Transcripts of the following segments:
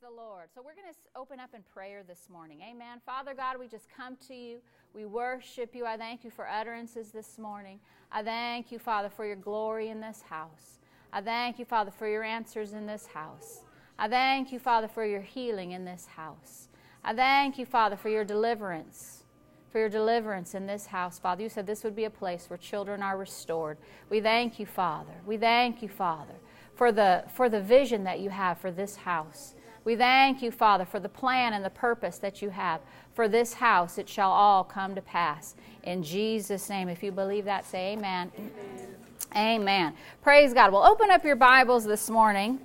the Lord. So we're going to open up in prayer this morning. Amen. Father God, we just come to you. We worship you. I thank you for utterances this morning. I thank you, Father, for your glory in this house. I thank you, Father, for your answers in this house. I thank you, Father, for your healing in this house. I thank you, Father, for your deliverance, for your deliverance in this house, Father. You said this would be a place where children are restored. We thank you, Father. We thank you, Father, for the, for the vision that you have for this house. We thank you, Father, for the plan and the purpose that you have for this house. It shall all come to pass. In Jesus' name. If you believe that, say amen. Amen. amen. Praise God. Well, open up your Bibles this morning.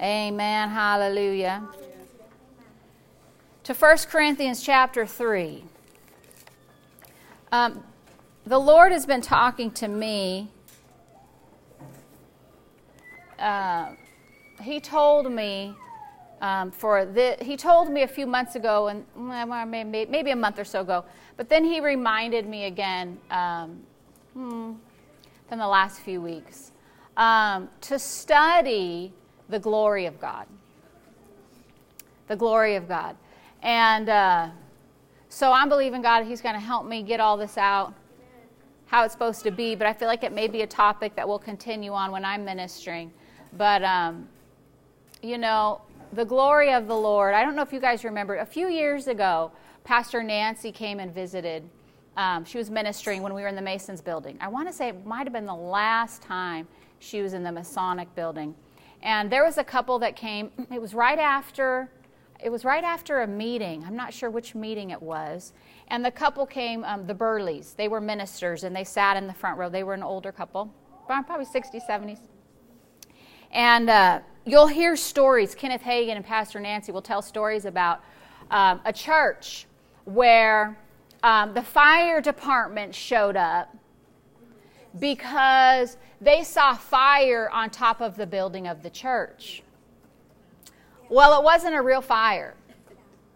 Amen. Hallelujah. To 1 Corinthians chapter 3. Um, the Lord has been talking to me. Uh, he told me um, for the, he told me a few months ago, and maybe, maybe a month or so ago, but then he reminded me again um, hmm, in the last few weeks um, to study the glory of God. The glory of God. And uh, so I'm believing God, He's going to help me get all this out how it's supposed to be, but I feel like it may be a topic that will continue on when I'm ministering. But, um, you know, the glory of the Lord. I don't know if you guys remember, a few years ago, Pastor Nancy came and visited. Um, she was ministering when we were in the Masons building. I want to say it might have been the last time she was in the Masonic building. And there was a couple that came. It was right after. It was right after a meeting. I'm not sure which meeting it was. And the couple came, um, the Burleys. They were ministers and they sat in the front row. They were an older couple, probably 60s, 70s. And uh, you'll hear stories. Kenneth Hagin and Pastor Nancy will tell stories about um, a church where um, the fire department showed up because they saw fire on top of the building of the church. Well, it wasn't a real fire.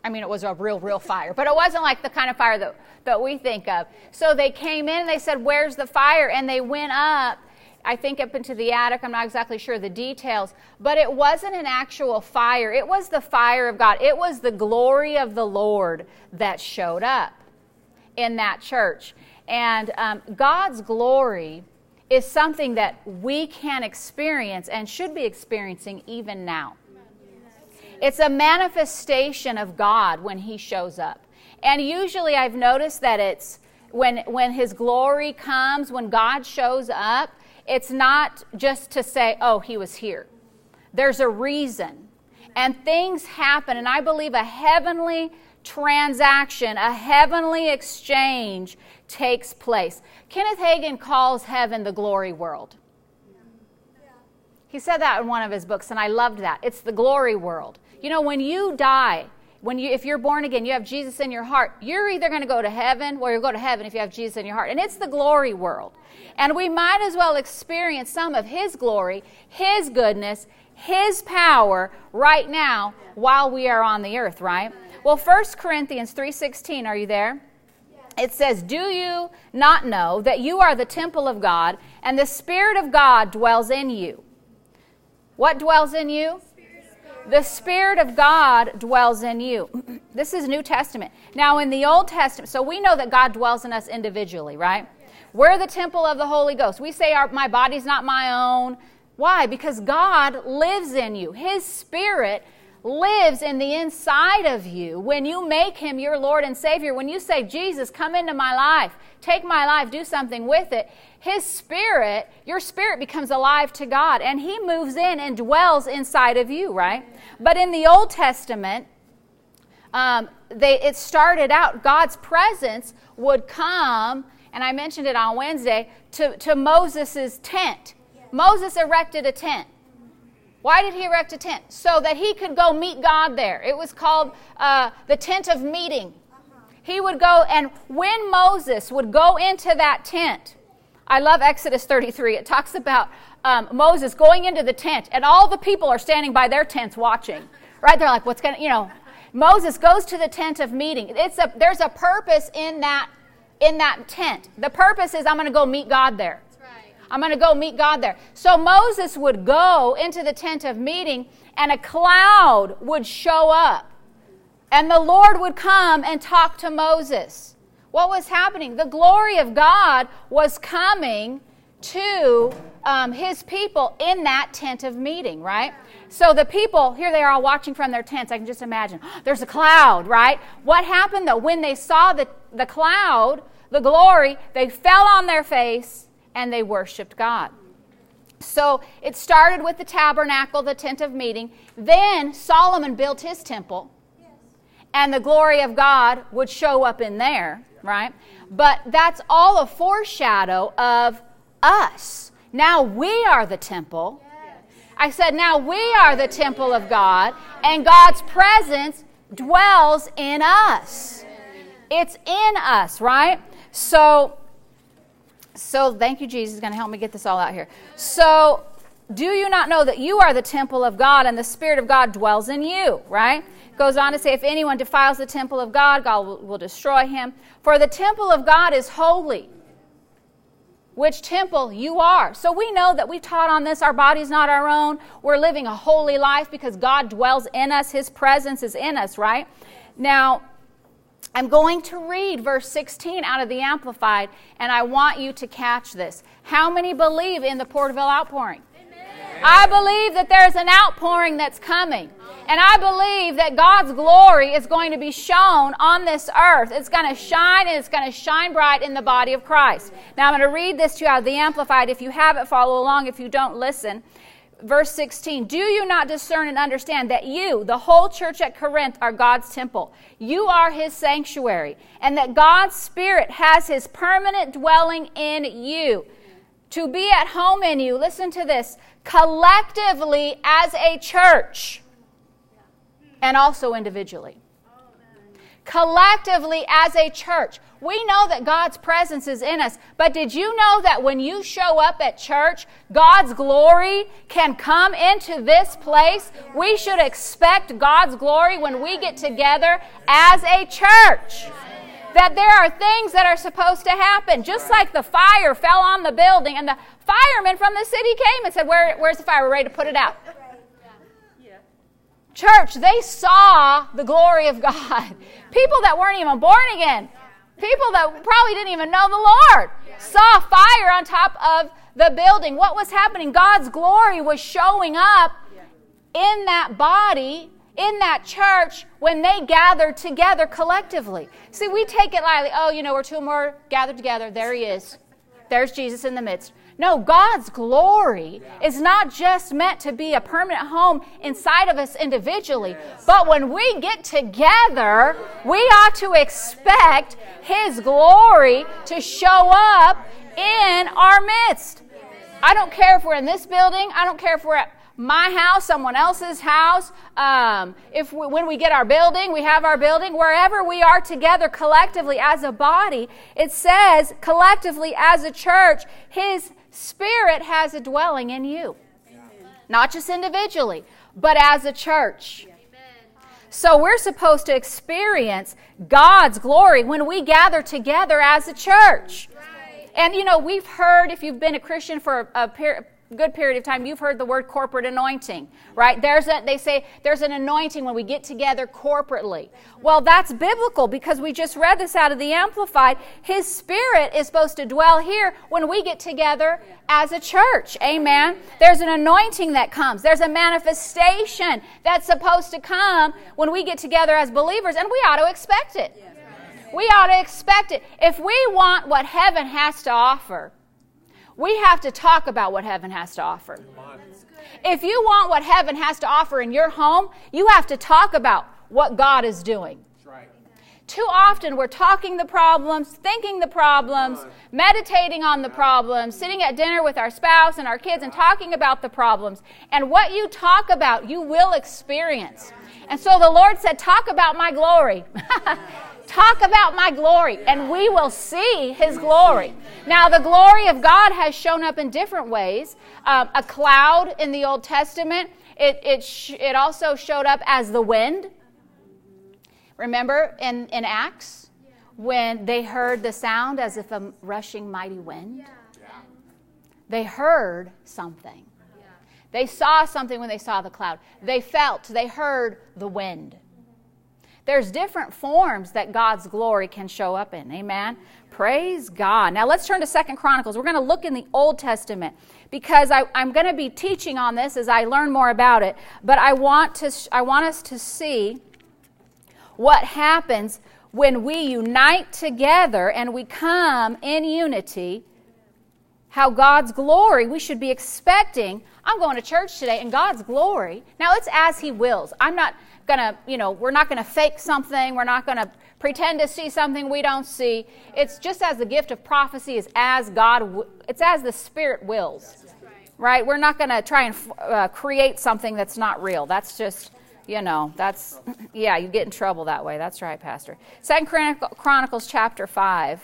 I mean, it was a real, real fire, but it wasn't like the kind of fire that, that we think of. So they came in and they said, Where's the fire? And they went up I think up into the attic. I'm not exactly sure the details, but it wasn't an actual fire. It was the fire of God. It was the glory of the Lord that showed up in that church. And um, God's glory is something that we can experience and should be experiencing even now. It's a manifestation of God when He shows up. And usually I've noticed that it's when, when His glory comes, when God shows up, it's not just to say, oh, he was here. There's a reason. And things happen, and I believe a heavenly transaction, a heavenly exchange takes place. Kenneth Hagin calls heaven the glory world. He said that in one of his books, and I loved that. It's the glory world. You know, when you die, when you if you're born again, you have Jesus in your heart, you're either going to go to heaven or you'll go to heaven if you have Jesus in your heart. And it's the glory world. And we might as well experience some of his glory, his goodness, his power right now while we are on the earth, right? Well, 1 Corinthians 3:16, are you there? It says, "Do you not know that you are the temple of God and the spirit of God dwells in you?" What dwells in you? The Spirit of God dwells in you. This is New Testament. Now, in the Old Testament, so we know that God dwells in us individually, right? We're the temple of the Holy Ghost. We say, our, My body's not my own. Why? Because God lives in you. His Spirit lives in the inside of you. When you make Him your Lord and Savior, when you say, Jesus, come into my life, take my life, do something with it, his spirit, your spirit becomes alive to God and he moves in and dwells inside of you, right? But in the Old Testament, um, they, it started out, God's presence would come, and I mentioned it on Wednesday, to, to Moses' tent. Moses erected a tent. Why did he erect a tent? So that he could go meet God there. It was called uh, the tent of meeting. He would go, and when Moses would go into that tent, I love Exodus 33. It talks about um, Moses going into the tent, and all the people are standing by their tents watching. Right? They're like, what's going to, you know. Moses goes to the tent of meeting. It's a, there's a purpose in that, in that tent. The purpose is I'm going to go meet God there. I'm going to go meet God there. So Moses would go into the tent of meeting, and a cloud would show up. And the Lord would come and talk to Moses. What was happening? The glory of God was coming to um, his people in that tent of meeting, right? So the people, here they are all watching from their tents. I can just imagine. There's a cloud, right? What happened though? When they saw the, the cloud, the glory, they fell on their face and they worshiped God. So it started with the tabernacle, the tent of meeting. Then Solomon built his temple, and the glory of God would show up in there, right? But that's all a foreshadow of us. Now we are the temple. I said, now we are the temple of God, and God's presence dwells in us. It's in us, right? So, so thank you, Jesus, is going to help me get this all out here. So, do you not know that you are the temple of God and the Spirit of God dwells in you, right? Goes on to say, if anyone defiles the temple of God, God will, destroy him. For the temple of God is holy which temple you are. So we know that we've taught on this. Our body's not our own. We're living a holy life because God dwells in us. His presence is in us, right? Now, I'm going to read verse 16 out of the Amplified, and I want you to catch this. How many believe in the Porterville outpouring? Amen. I believe that there's an outpouring that's coming. And I believe that God's glory is going to be shown on this earth. It's going to shine and it's going to shine bright in the body of Christ. Now I'm going to read this to you out of the Amplified. If you have it, follow along. If you don't, listen. Verse 16 Do you not discern and understand that you, the whole church at Corinth, are God's temple? You are his sanctuary, and that God's Spirit has his permanent dwelling in you. To be at home in you, listen to this, collectively as a church and also individually. Collectively, as a church, we know that God's presence is in us. But did you know that when you show up at church, God's glory can come into this place? We should expect God's glory when we get together as a church. That there are things that are supposed to happen. Just like the fire fell on the building, and the firemen from the city came and said, Where, Where's the fire? We're ready to put it out. Church, they saw the glory of God. People that weren't even born again, people that probably didn't even know the Lord, saw fire on top of the building. What was happening? God's glory was showing up in that body, in that church, when they gathered together collectively. See, we take it lightly. Oh, you know, we're two more gathered together. There he is. There's Jesus in the midst. No, God's glory is not just meant to be a permanent home inside of us individually, but when we get together, we ought to expect His glory to show up in our midst. I don't care if we're in this building, I don't care if we're at my house, someone else's house. Um, if we, when we get our building, we have our building. Wherever we are together collectively as a body, it says collectively as a church, His Spirit has a dwelling in you. Not just individually, but as a church. So we're supposed to experience God's glory when we gather together as a church. And you know, we've heard, if you've been a Christian for a, period good period of time, you've heard the word corporate anointing, right? There's a, they say there's an anointing when we get together corporately. Well, that's biblical because we just read this out of the Amplified. His Spirit is supposed to dwell here when we get together as a church. Amen. There's an anointing that comes. There's a manifestation that's supposed to come when we get together as believers, and we ought to expect it. We ought to expect it. If we want what heaven has to offer, we have to talk about what heaven has to offer. If you want what heaven has to offer in your home, you have to talk about what God is doing. Too often we're talking the problems, thinking the problems, meditating on the problems, sitting at dinner with our spouse and our kids and talking about the problems. And what you talk about, you will experience. And so the Lord said, Talk about my glory. Talk about my glory, and we will see his glory. Now, the glory of God has shown up in different ways. Um, a cloud in the Old Testament, it, it, sh- it also showed up as the wind. Remember in, in Acts when they heard the sound as if a rushing mighty wind? They heard something. They saw something when they saw the cloud. They felt, they heard the wind. There's different forms that God's glory can show up in. Amen. Praise God. Now let's turn to Second Chronicles. We're going to look in the Old Testament because I, am going to be teaching on this as I learn more about it. But I want to I want us to see what happens when we unite together and we come in unity. How God's glory, we should be expecting. I'm going to church today and God's glory. Now it's as He wills. I'm not going to, you know, we're not going to fake something. We're not going to pretend to see something we don't see. It's just as the gift of prophecy is as God, it's as the Spirit wills. Right? We're not going to try and uh, create something that's not real. That's just, you know, that's, yeah, you get in trouble that way. That's right, Pastor. Second Chronicles chapter 5.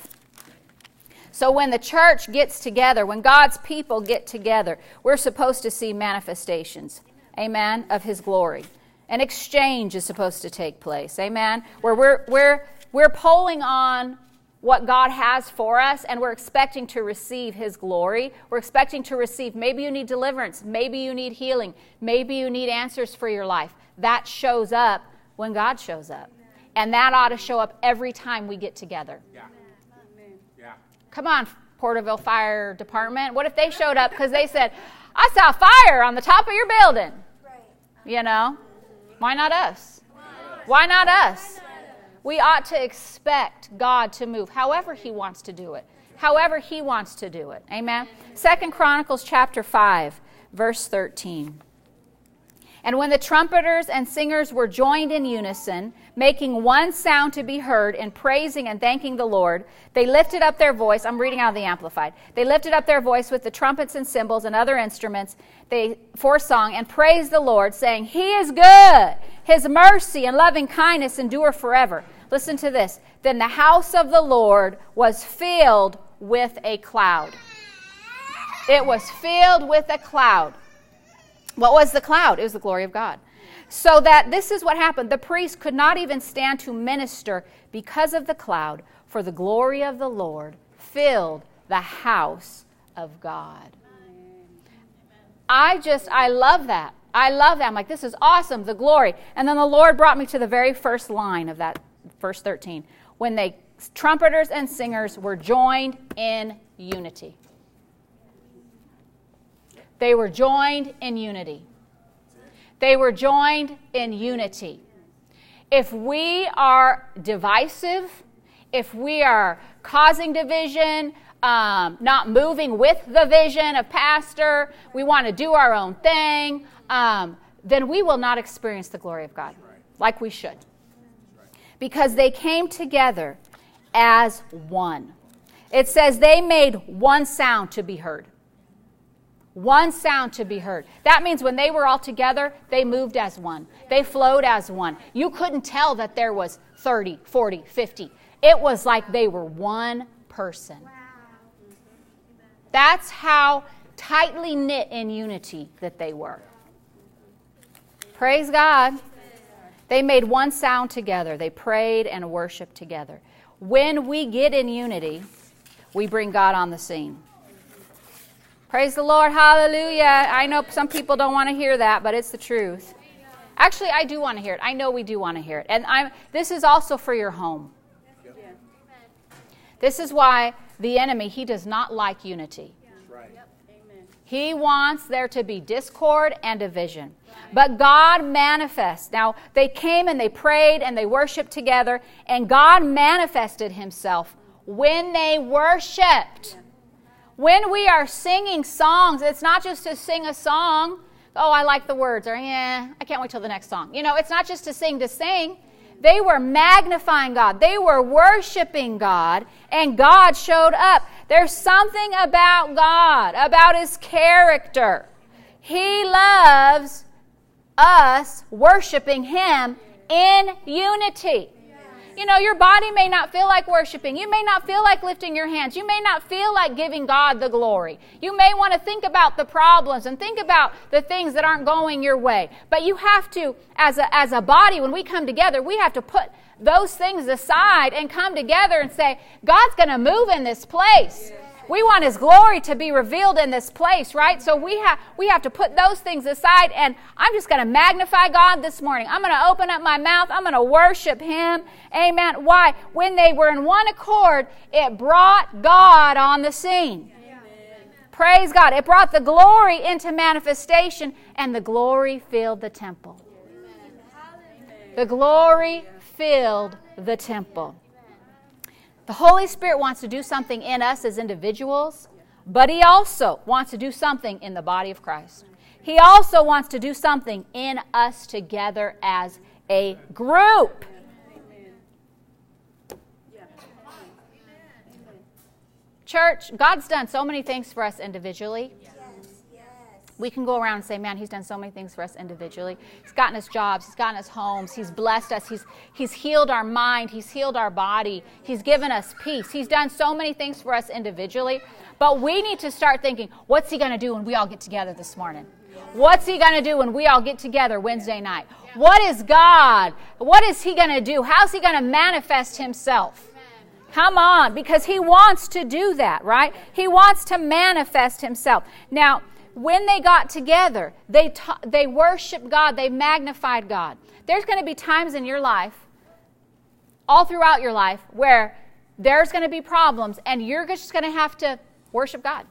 So when the church gets together, when God's people get together, we're supposed to see manifestations, amen, of His glory. An exchange is supposed to take place. Amen. Where we're, we're, we're pulling on what God has for us and we're expecting to receive His glory. We're expecting to receive, maybe you need deliverance, maybe you need healing, maybe you need answers for your life. That shows up when God shows up. And that ought to show up every time we get together. Yeah. Yeah. Come on, Porterville Fire Department. What if they showed up because they said, I saw fire on the top of your building? Right. You know? Why not us? Why not us? We ought to expect God to move however he wants to do it. However he wants to do it. Amen. Second Chronicles chapter 5 verse 13. And when the trumpeters and singers were joined in unison, making one sound to be heard in praising and thanking the Lord, they lifted up their voice. I'm reading out of the Amplified. They lifted up their voice with the trumpets and cymbals and other instruments they, for song and praised the Lord, saying, He is good. His mercy and loving kindness endure forever. Listen to this. Then the house of the Lord was filled with a cloud. It was filled with a cloud. What was the cloud? It was the glory of God. So that this is what happened. The priest could not even stand to minister because of the cloud, for the glory of the Lord filled the house of God. I just, I love that. I love that. I'm like, this is awesome, the glory. And then the Lord brought me to the very first line of that, verse 13, when they, trumpeters and singers, were joined in unity. They were joined in unity. They were joined in unity. If we are divisive, if we are causing division, um, not moving with the vision of pastor, we want to do our own thing, um, then we will not experience the glory of God like we should. Because they came together as one. It says they made one sound to be heard one sound to be heard. That means when they were all together, they moved as one. They flowed as one. You couldn't tell that there was 30, 40, 50. It was like they were one person. That's how tightly knit in unity that they were. Praise God. They made one sound together. They prayed and worshiped together. When we get in unity, we bring God on the scene. Praise the Lord. Hallelujah. I know some people don't want to hear that, but it's the truth. Actually, I do want to hear it. I know we do want to hear it. And I'm, this is also for your home. This is why the enemy, he does not like unity. He wants there to be discord and division. But God manifests. Now, they came and they prayed and they worshiped together, and God manifested himself when they worshiped. When we are singing songs, it's not just to sing a song. Oh, I like the words, or yeah, I can't wait till the next song. You know, it's not just to sing to sing. They were magnifying God. They were worshiping God, and God showed up. There's something about God, about His character. He loves us worshiping Him in unity. You know, your body may not feel like worshiping. You may not feel like lifting your hands. You may not feel like giving God the glory. You may want to think about the problems and think about the things that aren't going your way. But you have to, as a, as a body, when we come together, we have to put those things aside and come together and say, God's going to move in this place. We want his glory to be revealed in this place, right? So we have we have to put those things aside and I'm just going to magnify God this morning. I'm going to open up my mouth. I'm going to worship him. Amen. Why? When they were in one accord, it brought God on the scene. Praise God. It brought the glory into manifestation, and the glory filled the temple. The glory filled the temple. The Holy Spirit wants to do something in us as individuals, but He also wants to do something in the body of Christ. He also wants to do something in us together as a group. Church, God's done so many things for us individually. We can go around and say, man, he's done so many things for us individually. He's gotten us jobs, he's gotten us homes, he's blessed us, he's, he's healed our mind, he's healed our body, he's given us peace. He's done so many things for us individually. But we need to start thinking, what's he going to do when we all get together this morning? What's he going to do when we all get together Wednesday night? What is God? What is he going to do? How's he going to manifest himself? Come on, because he wants to do that, right? He wants to manifest himself. Now, when they got together, they, ta- they worshiped God, they magnified God. There's going to be times in your life, all throughout your life, where there's going to be problems, and you're just going to have to worship God.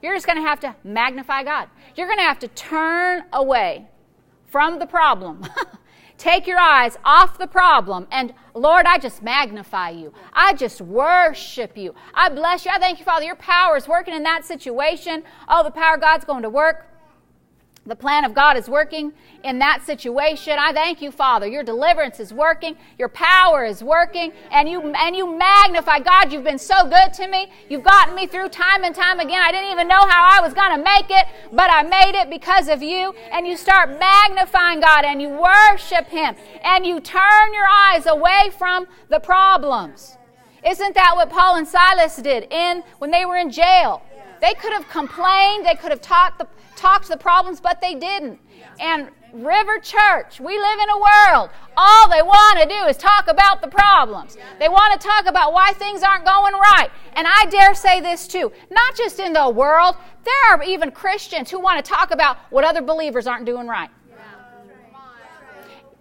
You're just going to have to magnify God. You're going to have to turn away from the problem Take your eyes off the problem and Lord, I just magnify you. I just worship you. I bless you. I thank you, Father. Your power is working in that situation. Oh, the power of God's going to work. The plan of God is working in that situation. I thank you, Father. Your deliverance is working. Your power is working. And you, and you magnify. God, you've been so good to me. You've gotten me through time and time again. I didn't even know how I was going to make it, but I made it because of you. And you start magnifying God and you worship Him and you turn your eyes away from the problems. Isn't that what Paul and Silas did in when they were in jail? They could have complained, they could have taught the talked the problems, but they didn't. And River Church, we live in a world. All they want to do is talk about the problems. They want to talk about why things aren't going right. And I dare say this too, not just in the world, there are even Christians who want to talk about what other believers aren't doing right.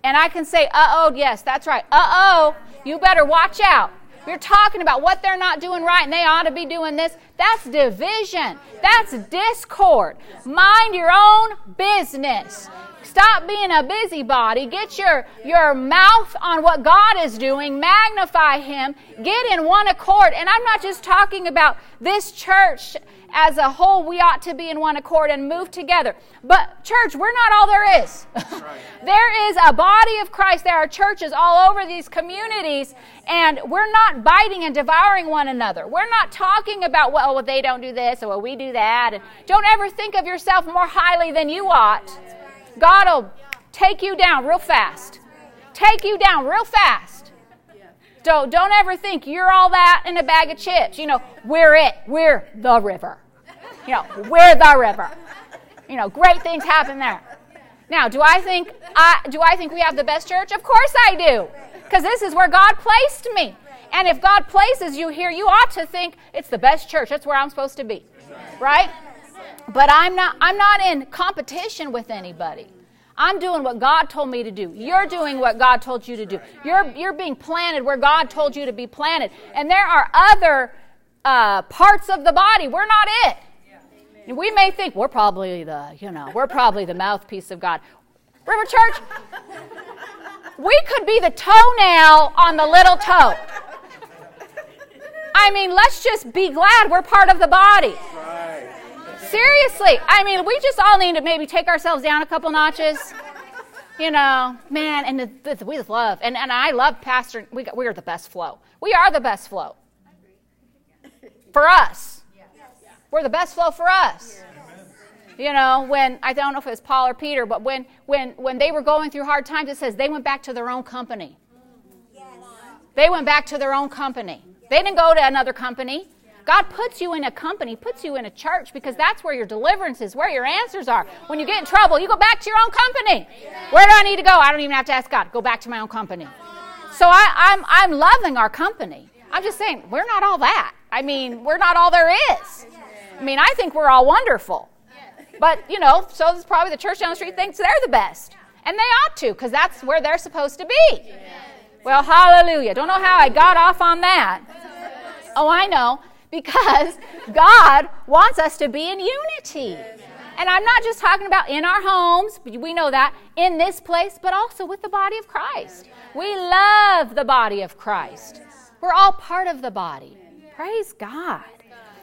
And I can say, uh oh, yes, that's right. Uh oh, you better watch out. You're talking about what they're not doing right and they ought to be doing this. That's division. That's discord. Mind your own business. Stop being a busybody. Get your, your mouth on what God is doing. Magnify Him. Get in one accord. And I'm not just talking about this church as a whole, we ought to be in one accord and move together. But, church, we're not all there is. there is a body of Christ. There are churches all over these communities, and we're not biting and devouring one another. We're not talking about, well, well they don't do this, or well, we do that. And don't ever think of yourself more highly than you ought. God will take you down real fast. Take you down real fast. Don't, don't ever think you're all that in a bag of chips. You know, we're it. We're the river. You know, we're the river. You know, great things happen there. Now, do I think I do I think we have the best church? Of course I do. Because this is where God placed me. And if God places you here, you ought to think it's the best church. That's where I'm supposed to be. Right? But I'm not I'm not in competition with anybody. I'm doing what God told me to do. You're doing what God told you to do. You're, you're being planted where God told you to be planted. And there are other uh, parts of the body. We're not it. And we may think we're probably the, you know, we're probably the mouthpiece of God. River Church, we could be the toenail on the little toe. I mean, let's just be glad we're part of the body. Seriously, I mean, we just all need to maybe take ourselves down a couple notches. You know, man, and the, the, we love, and, and I love Pastor. We, we are the best flow. We are the best flow for us. We're the best flow for us. You know, when I don't know if it was Paul or Peter, but when when when they were going through hard times, it says they went back to their own company. They went back to their own company. They didn't go to another company. God puts you in a company, puts you in a church because that's where your deliverance is, where your answers are. When you get in trouble, you go back to your own company. Where do I need to go? I don't even have to ask God. Go back to my own company. So I, I'm I'm loving our company. I'm just saying we're not all that. I mean, we're not all there is. I mean, I think we're all wonderful. But, you know, so does probably the church down the street thinks they're the best. And they ought to, because that's where they're supposed to be. Well, hallelujah. Don't know how I got off on that. Oh, I know. Because God wants us to be in unity. And I'm not just talking about in our homes, we know that, in this place, but also with the body of Christ. We love the body of Christ. We're all part of the body. Praise God.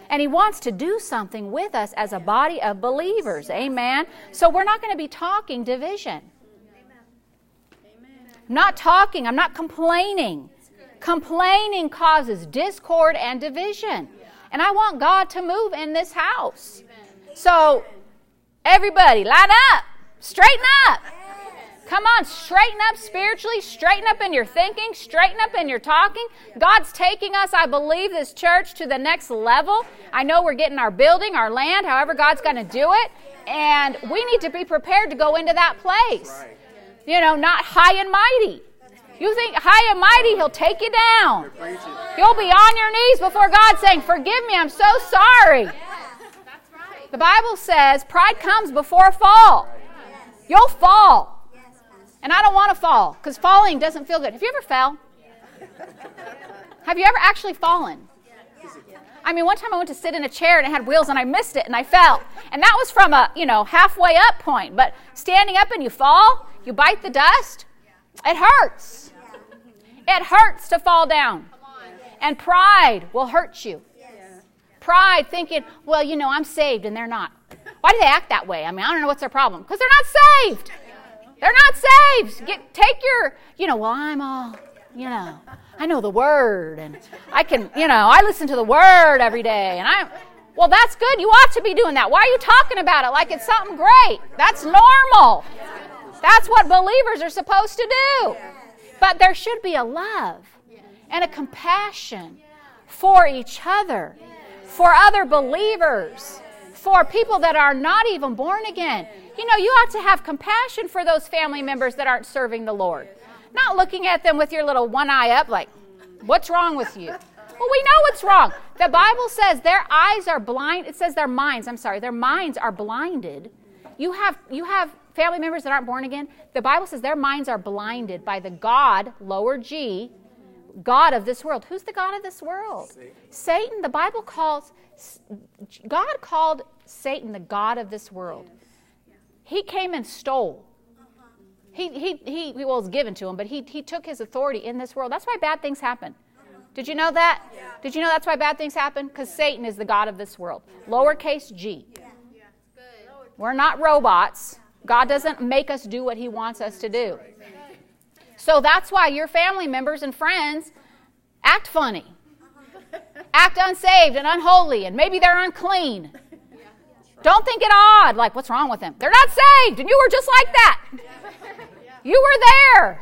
And He wants to do something with us as a body of believers. Amen. So we're not going to be talking division. I'm not talking, I'm not complaining. Complaining causes discord and division. And I want God to move in this house. So Everybody, line up, straighten up. Come on, straighten up spiritually, straighten up in your thinking, straighten up in your talking. God's taking us, I believe, this church to the next level. I know we're getting our building, our land, however, God's going to do it. And we need to be prepared to go into that place. You know, not high and mighty. You think high and mighty, He'll take you down. You'll be on your knees before God saying, Forgive me, I'm so sorry. The Bible says pride comes before a fall. You'll fall. And I don't want to fall because falling doesn't feel good. Have you ever fell? Have you ever actually fallen? I mean, one time I went to sit in a chair and it had wheels and I missed it and I fell. And that was from a, you know, halfway up point. But standing up and you fall, you bite the dust, it hurts. It hurts to fall down. And pride will hurt you. Pride, thinking, well, you know, I'm saved and they're not. Why do they act that way? I mean, I don't know what's their problem. Because they're not saved. They're not saved. Get, take your, you know, well, I'm all, you know, I know the word and I can, you know, I listen to the word every day and I'm, well, that's good. You ought to be doing that. Why are you talking about it like it's something great? That's normal. That's what believers are supposed to do. But there should be a love and a compassion for each other for other believers, for people that are not even born again. You know, you ought to have compassion for those family members that aren't serving the Lord. Not looking at them with your little one eye up, like, what's wrong with you? Well, we know what's wrong. The Bible says their eyes are blind. It says their minds, I'm sorry, their minds are blinded. You have, you have family members that aren't born again. The Bible says their minds are blinded by the God, lower G, God of this world. Who's the God of this world? Satan. Satan. The Bible calls, God called Satan the God of this world. He came and stole. He, he, he, well, was given to him, but he, he took his authority in this world. That's why bad things happen. Did you know that? Did you know that's why bad things happen? Because Satan is the God of this world. Lowercase g. We're not robots. God doesn't make us do what he wants us to do. So that's why your family members and friends act funny, act unsaved and unholy, and maybe they're unclean. Don't think it odd, like, what's wrong with them? They're not saved, and you were just like that. You were there.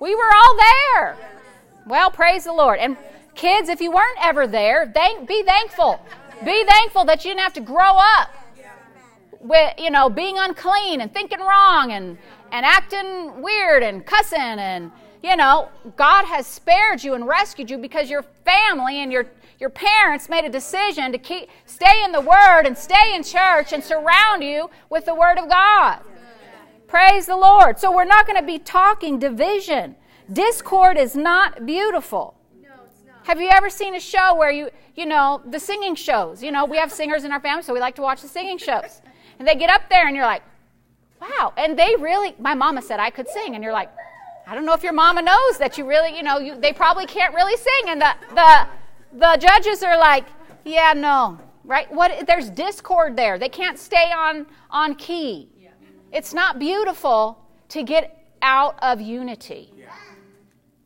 We were all there. Well, praise the Lord. And kids, if you weren't ever there, thank, be thankful. Be thankful that you didn't have to grow up with, you know, being unclean and thinking wrong and, and acting weird and cussing and you know god has spared you and rescued you because your family and your your parents made a decision to keep stay in the word and stay in church and surround you with the word of god. Praise the lord. So we're not going to be talking division. Discord is not beautiful. Have you ever seen a show where you you know the singing shows? You know we have singers in our family so we like to watch the singing shows and they get up there and you're like wow. And they really, my mama said I could sing. And you're like, I don't know if your mama knows that you really, you know, you, they probably can't really sing. And the, the, the judges are like, yeah, no, right? What, there's discord there. They can't stay on, on key. It's not beautiful to get out of unity.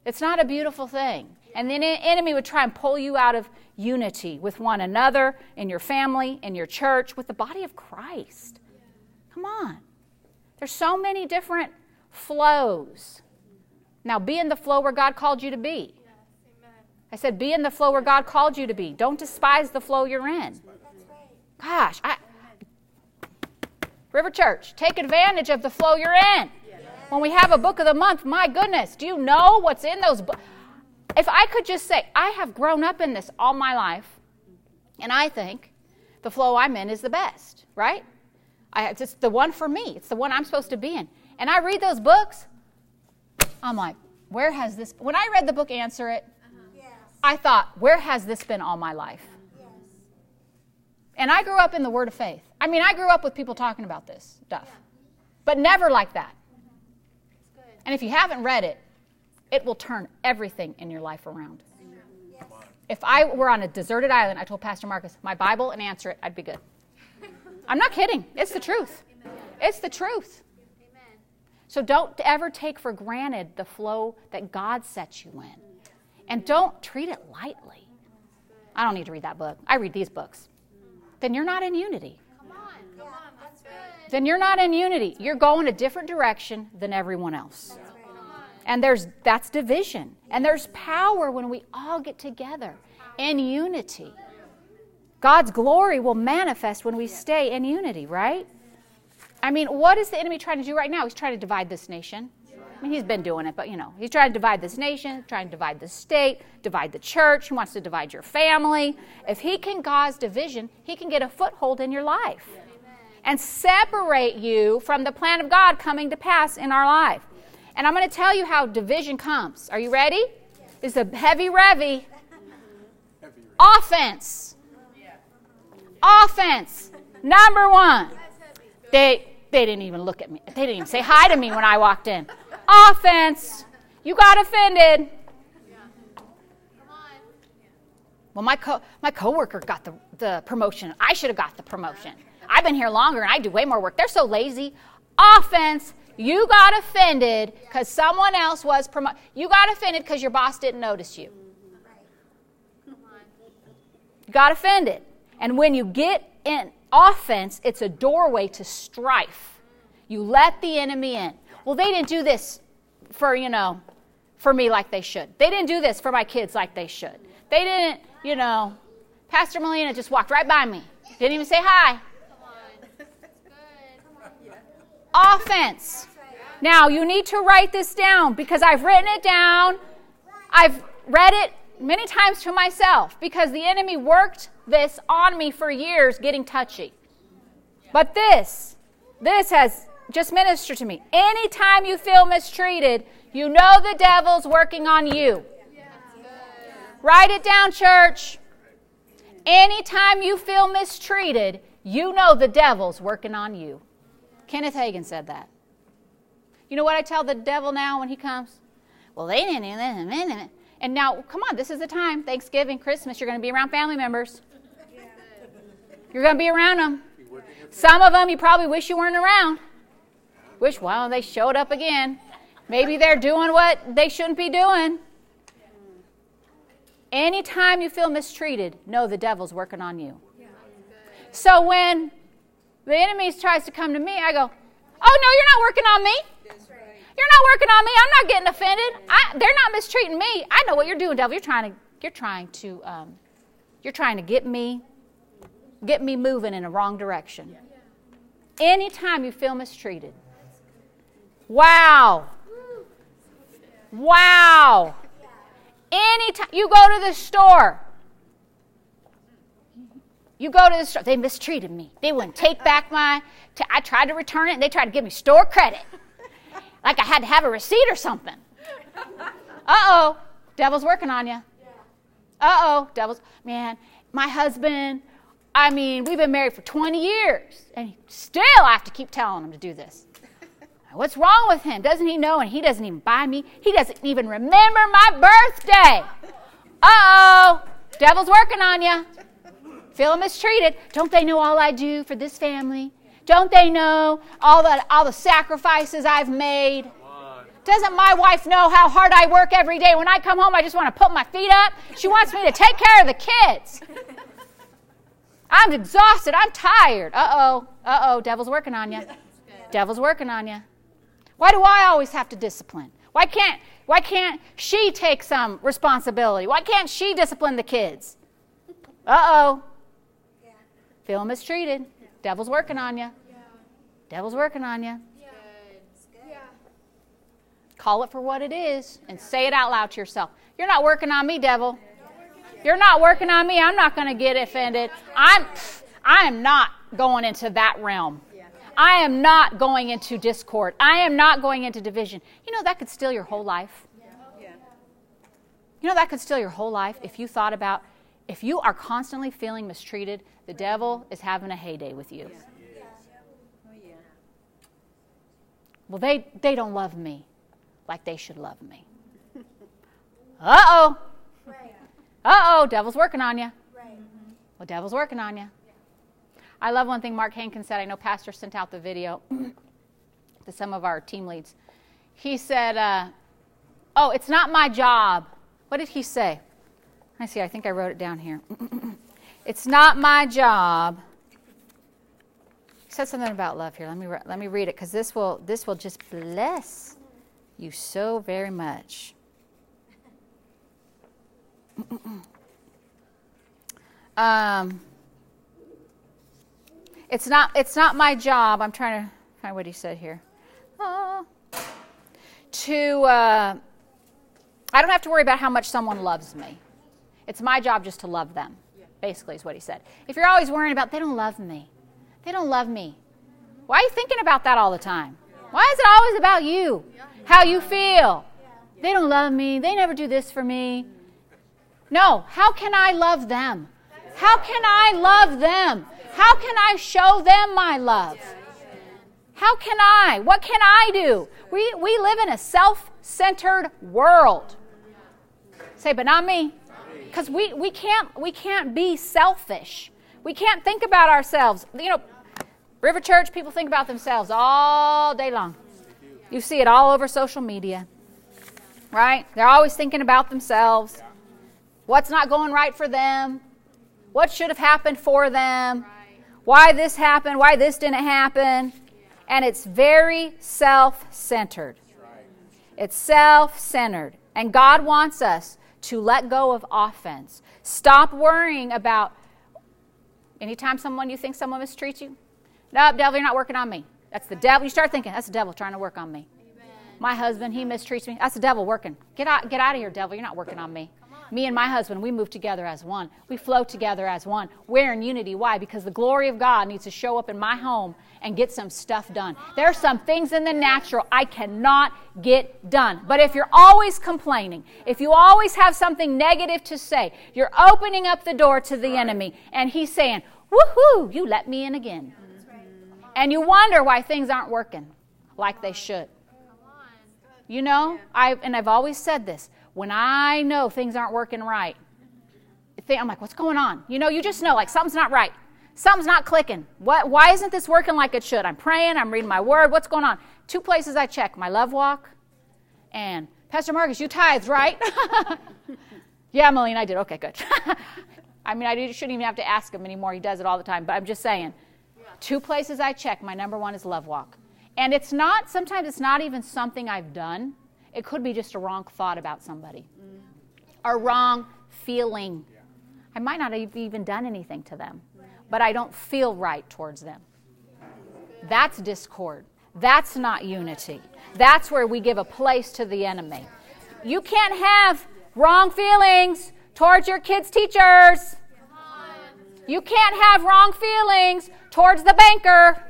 It's not a beautiful thing. And then the enemy would try and pull you out of unity with one another, in your family, in your church, with the body of Christ. Come on. There's so many different flows. Now, be in the flow where God called you to be. I said, be in the flow where God called you to be. Don't despise the flow you're in. Gosh, I, River Church, take advantage of the flow you're in. When we have a book of the month, my goodness, do you know what's in those books? If I could just say, I have grown up in this all my life, and I think the flow I'm in is the best, right? I, it's the one for me. It's the one I'm supposed to be in. And I read those books, I'm like, where has this? When I read the book Answer It, uh-huh. yes. I thought, where has this been all my life? Yes. And I grew up in the Word of Faith. I mean, I grew up with people talking about this stuff, yeah. but never like that. And if you haven't read it, it will turn everything in your life around. If I were on a deserted island, I told Pastor Marcus, my Bible and answer it, I'd be good. I'm not kidding. It's the truth. It's the truth. So don't ever take for granted the flow that God sets you in. And don't treat it lightly. I don't need to read that book. I read these books. Then you're not in unity. Come on, come on. Then you're not in unity. You're going a different direction than everyone else. And there's that's division. And there's power when we all get together in unity. God's glory will manifest when we stay in unity, right? I mean, what is the enemy trying to do right now? He's trying to divide this nation. I mean, he's been doing it, but you know, he's trying to divide this nation, trying to divide the state, divide the church. He wants to divide your family. If he can cause division, he can get a foothold in your life and separate you from the plan of God coming to pass in our life. And I'm going to tell you how division comes. Are you ready? It's a heavy revy. Offense. Offense. Number one. They they didn't even look at me. They didn't even say hi to me when I walked in. Offense. You got offended. Well, my co my coworker got the, the promotion. I should have got the promotion. I've been here longer and I do way more work. They're so lazy. Offense. You got offended because someone else was promoted. You got offended because your boss didn't notice you. You got offended. And when you get in offense, it's a doorway to strife. You let the enemy in. Well, they didn't do this for, you know, for me like they should. They didn't do this for my kids like they should. They didn't, you know, Pastor Melina just walked right by me. Didn't even say hi. Offense. Now, you need to write this down because I've written it down. I've read it many times to myself because the enemy worked this on me for years getting touchy. But this, this has just ministered to me. Anytime you feel mistreated, you know the devil's working on you. Write it down, church. Anytime you feel mistreated, you know the devil's working on you. Kenneth Hagin said that. You know what I tell the devil now when he comes? Well, they didn't. And now, come on, this is the time Thanksgiving, Christmas, you're going to be around family members. You're going to be around them. Some of them you probably wish you weren't around. Wish, well, they showed up again. Maybe they're doing what they shouldn't be doing. Anytime you feel mistreated, know the devil's working on you. So when the enemy tries to come to me, I go, Oh, no, you're not working on me. You're not working on me. I'm not getting offended. I, they're not mistreating me. I know what you're doing, devil. You're trying to, you're trying to, um, you're trying to get me get me moving in a wrong direction. Anytime you feel mistreated. Wow. Wow. Anytime you go to the store, you go to the store, they mistreated me. They wouldn't take back my, t- I tried to return it and they tried to give me store credit. Like I had to have a receipt or something. Uh oh, devil's working on you. Uh oh, devil's, man, my husband, I mean, we've been married for 20 years, and still I have to keep telling him to do this. What's wrong with him? Doesn't he know? And he doesn't even buy me. He doesn't even remember my birthday. Uh oh, devil's working on you. Feeling mistreated. Don't they know all I do for this family? Don't they know all the all the sacrifices I've made? Doesn't my wife know how hard I work every day? When I come home, I just want to put my feet up. She wants me to take care of the kids. I'm exhausted. I'm tired. Uh oh. Uh oh. Devil's working on you. Devil's working on you. Why do I always have to discipline? Why can't why can't she take some responsibility? Why can't she discipline the kids? Uh oh. Feel mistreated. Devil's working on you. Yeah. Devil's working on you. Call it for what it is and say it out loud to yourself. You're not working on me, devil. You're not working on me. I'm not going to get offended. I'm I am not going into that realm. I am not going into discord. I am not going into division. You know that could steal your whole life. You know that could steal your whole life if you thought about if you are constantly feeling mistreated, the devil is having a heyday with you. Well, they, they don't love me like they should love me. Uh oh. Uh oh, devil's working on you. Well, devil's working on you. I love one thing Mark Hankins said. I know Pastor sent out the video to some of our team leads. He said, uh, Oh, it's not my job. What did he say? I see, I think I wrote it down here. it's not my job. Said something about love here. Let me, let me read it because this will, this will just bless you so very much. um, it's not it's not my job. I'm trying to find what he said here. Uh, to uh, I don't have to worry about how much someone loves me. It's my job just to love them. Basically, is what he said. If you're always worrying about they don't love me, they don't love me. Why are you thinking about that all the time? Why is it always about you? How you feel? They don't love me. They never do this for me. No, how can I love them? How can I love them? How can I show them my love? How can I? What can I do? We, we live in a self centered world. Say, but not me. Because we, we, can't, we can't be selfish. We can't think about ourselves. You know, River Church, people think about themselves all day long. You see it all over social media, right? They're always thinking about themselves. What's not going right for them? What should have happened for them? Why this happened? Why this didn't happen? And it's very self centered. It's self centered. And God wants us to let go of offense. Stop worrying about anytime someone you think someone mistreats you. No, devil, you're not working on me. That's the devil. You start thinking, that's the devil trying to work on me. Amen. My husband, he mistreats me. That's the devil working. Get out, get out of here, devil. You're not working on me. Me and my husband, we move together as one. We flow together as one. We're in unity. Why? Because the glory of God needs to show up in my home and get some stuff done. There are some things in the natural I cannot get done. But if you're always complaining, if you always have something negative to say, you're opening up the door to the enemy. And he's saying, Woohoo, you let me in again. And you wonder why things aren't working like they should. You know, I and I've always said this. When I know things aren't working right, I'm like, what's going on? You know, you just know like something's not right. Something's not clicking. What, why isn't this working like it should? I'm praying, I'm reading my word. What's going on? Two places I check my love walk and Pastor Marcus, you tithe, right? yeah, Melina, I did. Okay, good. I mean, I shouldn't even have to ask him anymore. He does it all the time. But I'm just saying, two places I check. My number one is love walk. And it's not, sometimes it's not even something I've done. It could be just a wrong thought about somebody, mm. a wrong feeling. I might not have even done anything to them, but I don't feel right towards them. That's discord. That's not unity. That's where we give a place to the enemy. You can't have wrong feelings towards your kids' teachers. You can't have wrong feelings towards the banker,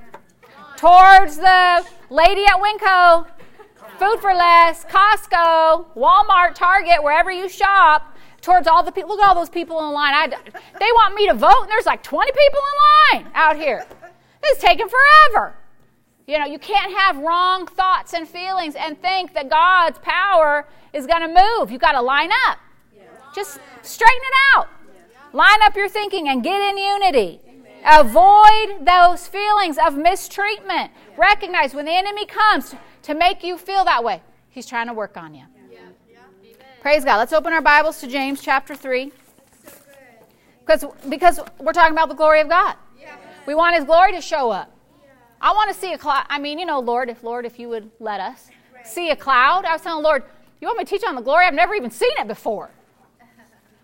towards the lady at Winco, Food for Less, Costco, Walmart, Target, wherever you shop, towards all the people. Look at all those people in line. I, they want me to vote, and there's like 20 people in line out here. This is taking forever. You know, you can't have wrong thoughts and feelings and think that God's power is going to move. You've got to line up. Just straighten it out. Line up your thinking and get in unity. Avoid those feelings of mistreatment. Recognize when the enemy comes to make you feel that way, he's trying to work on you. Praise God. Let's open our Bibles to James chapter 3. Because, because we're talking about the glory of God. We want his glory to show up. I want to see a cloud. I mean, you know, Lord, if Lord, if you would let us see a cloud. I was telling Lord, you want me to teach on the glory? I've never even seen it before.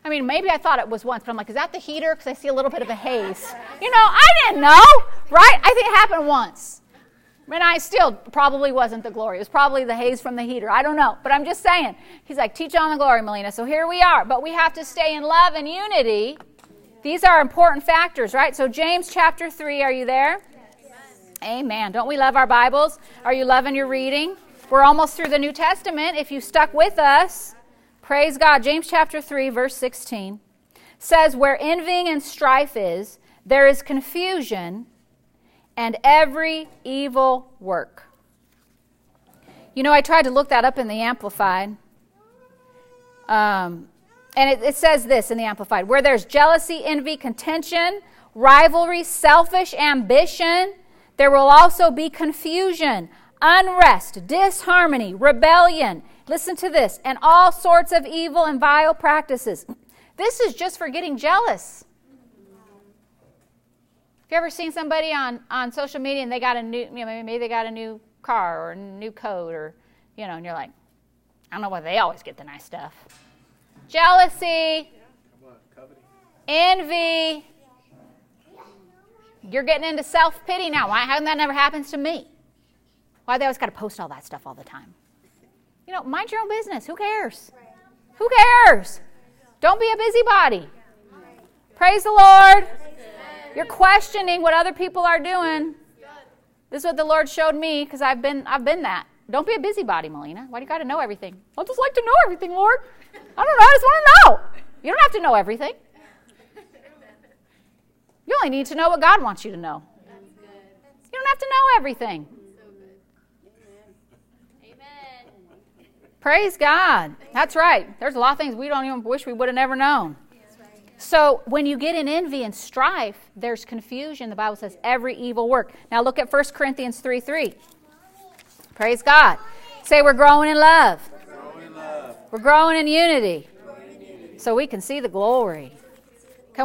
I mean, maybe I thought it was once, but I'm like, is that the heater? Because I see a little bit of a haze. You know, I didn't know, right? I think it happened once. And I still probably wasn't the glory. It was probably the haze from the heater. I don't know. But I'm just saying. He's like, teach on the glory, Melina. So here we are. But we have to stay in love and unity. These are important factors, right? So, James chapter 3, are you there? Amen. Don't we love our Bibles? Are you loving your reading? We're almost through the New Testament. If you stuck with us, praise God. James chapter 3, verse 16 says, Where envying and strife is, there is confusion and every evil work. You know, I tried to look that up in the Amplified. Um, and it, it says this in the Amplified where there's jealousy, envy, contention, rivalry, selfish ambition, there will also be confusion, unrest, disharmony, rebellion. Listen to this, and all sorts of evil and vile practices. This is just for getting jealous. Have you ever seen somebody on, on social media and they got a new, you know, maybe they got a new car or a new coat or, you know, and you're like, I don't know why they always get the nice stuff. Jealousy, envy. You're getting into self pity now. Why hasn't that never happens to me? Why they always got to post all that stuff all the time? You know, mind your own business. Who cares? Who cares? Don't be a busybody. Praise the Lord. You're questioning what other people are doing. This is what the Lord showed me because I've been I've been that. Don't be a busybody, Melina. Why do you got to know everything? I just like to know everything, Lord. I don't know. I just want to know. You don't have to know everything. You only need to know what God wants you to know. You don't have to know everything. Praise God. That's right. There's a lot of things we don't even wish we would have never known. So when you get in envy and strife, there's confusion. The Bible says every evil work. Now look at 1 Corinthians 3 3. Praise God. Say we're growing in love. We're growing in, unity. So we can see the glory.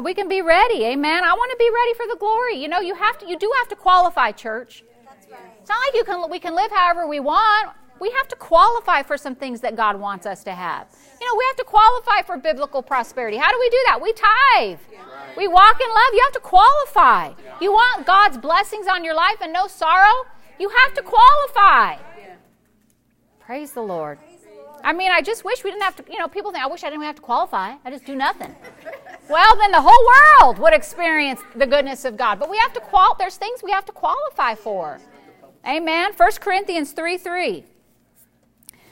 We can be ready. Amen. I want to be ready for the glory. You know, you have to you do have to qualify, church. It's not like you can we can live however we want we have to qualify for some things that God wants us to have. You know, we have to qualify for biblical prosperity. How do we do that? We tithe. We walk in love. You have to qualify. You want God's blessings on your life and no sorrow? You have to qualify. Praise the Lord. I mean, I just wish we didn't have to, you know, people think, I wish I didn't have to qualify. I just do nothing. Well, then the whole world would experience the goodness of God. But we have to qual there's things we have to qualify for. Amen. 1 Corinthians 3 3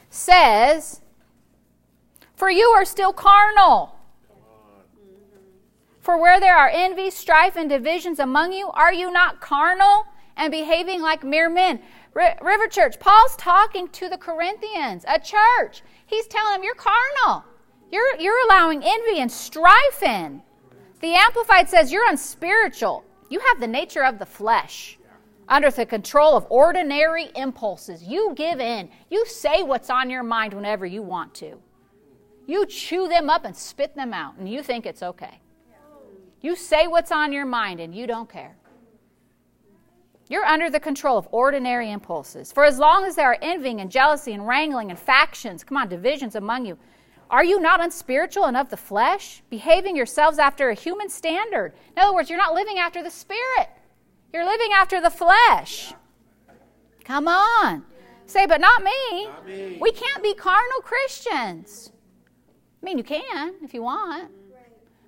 says, For you are still carnal. For where there are envy, strife, and divisions among you, are you not carnal and behaving like mere men? R- River Church, Paul's talking to the Corinthians, a church. He's telling them, You're carnal. You're, you're allowing envy and strife in. The Amplified says, You're unspiritual. You have the nature of the flesh under the control of ordinary impulses. You give in. You say what's on your mind whenever you want to. You chew them up and spit them out, and you think it's okay. You say what's on your mind, and you don't care. You're under the control of ordinary impulses. For as long as there are envying and jealousy and wrangling and factions, come on, divisions among you, are you not unspiritual and of the flesh, behaving yourselves after a human standard? In other words, you're not living after the Spirit. You're living after the flesh. Come on. Say, but not me. not me. We can't be carnal Christians. I mean, you can if you want,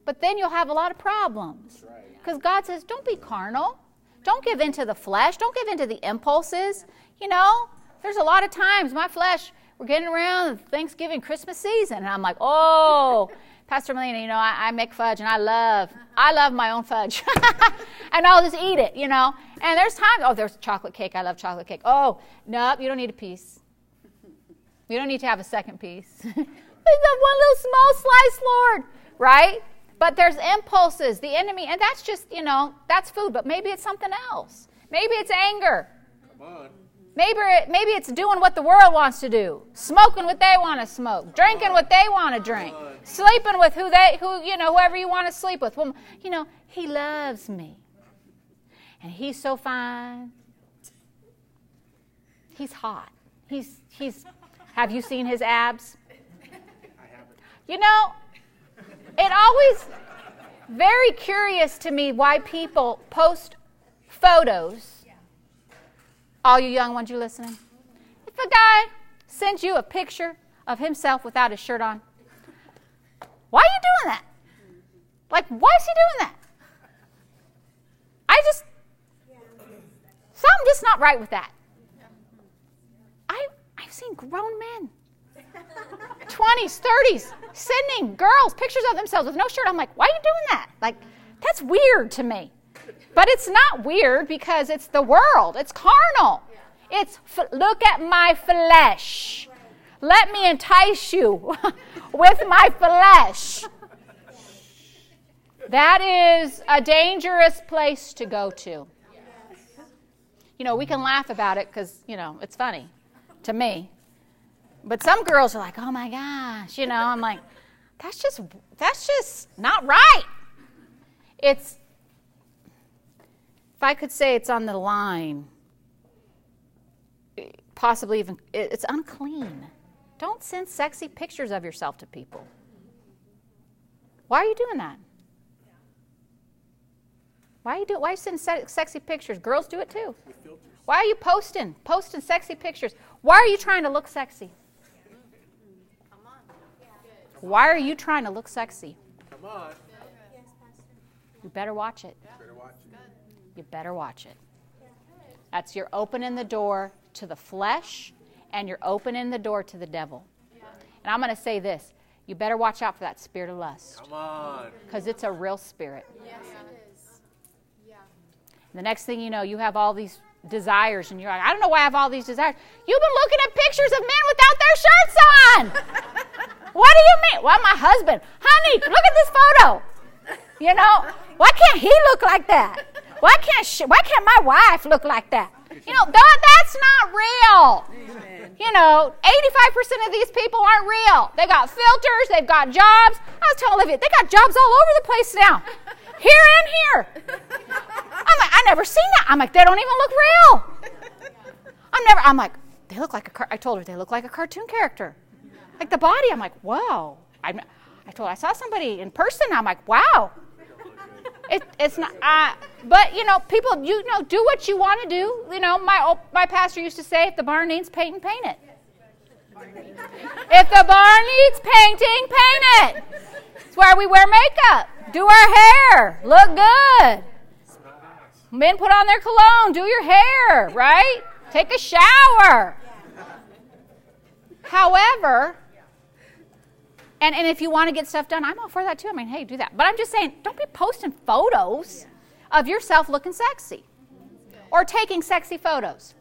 but then you'll have a lot of problems. Because God says, don't be carnal. Don't give in to the flesh. Don't give into the impulses. You know, there's a lot of times my flesh, we're getting around Thanksgiving, Christmas season, and I'm like, oh, Pastor Melina, you know, I, I, make fudge and I love, I love my own fudge. and I'll just eat it, you know. And there's times, oh, there's chocolate cake. I love chocolate cake. Oh, nope, you don't need a piece. You don't need to have a second piece. There's one little small slice, Lord, right? But there's impulses, the enemy, and that's just, you know, that's food, but maybe it's something else. Maybe it's anger. Come on. Maybe, it, maybe it's doing what the world wants to do, smoking what they want to smoke, drinking what they want to drink, sleeping with who they, who you know, whoever you want to sleep with. Well, you know, he loves me, and he's so fine. He's hot. He's he's. Have you seen his abs? You know, it always very curious to me why people post photos All you young ones, you listening? If a guy sends you a picture of himself without his shirt on, why are you doing that? Like, why is he doing that? I just, something just not right with that. I, I've seen grown men, 20s, 30s, sending girls pictures of themselves with no shirt. I'm like, why are you doing that? Like, that's weird to me. But it's not weird because it's the world, it's carnal. It's look at my flesh. Let me entice you with my flesh. That is a dangerous place to go to. You know, we can laugh about it because, you know, it's funny to me. But some girls are like, oh my gosh, you know, I'm like, that's just that's just not right. It's if I could say it's on the line, possibly even it's unclean. Don't send sexy pictures of yourself to people. Why are you doing that? Why are you do? Why are you sending sexy pictures? Girls do it too. Why are you posting posting sexy pictures? Why are you trying to look sexy? Why are you trying to look sexy? Come on. You better watch it. You better watch it. That's you're opening the door to the flesh and you're opening the door to the devil. And I'm going to say this you better watch out for that spirit of lust. Come on. Because it's a real spirit. Yes, it is. Yeah. The next thing you know, you have all these desires, and you're like, I don't know why I have all these desires. You've been looking at pictures of men without their shirts on. what do you mean? Well, my husband. Honey, look at this photo. You know, why can't he look like that? Why can't she, why can't my wife look like that? You know, that, that's not real. You know, 85% of these people aren't real. They got filters, they've got jobs. I was telling Olivia, they got jobs all over the place now. Here and here. I'm like, I never seen that. I'm like, they don't even look real. I'm never, I'm like, they look like a, car- I told her, they look like a cartoon character. Like the body, I'm like, wow. I'm, I told I saw somebody in person. I'm like, wow. It, it's not, uh, but you know, people, you know, do what you want to do. You know, my my pastor used to say, if the barn needs painting, paint it. if the barn needs painting, paint it. It's where we wear makeup, do our hair, look good. Men put on their cologne, do your hair, right? Take a shower. However, and, and if you want to get stuff done, I'm all for that too. I mean, hey, do that. But I'm just saying, don't be posting photos of yourself looking sexy or taking sexy photos.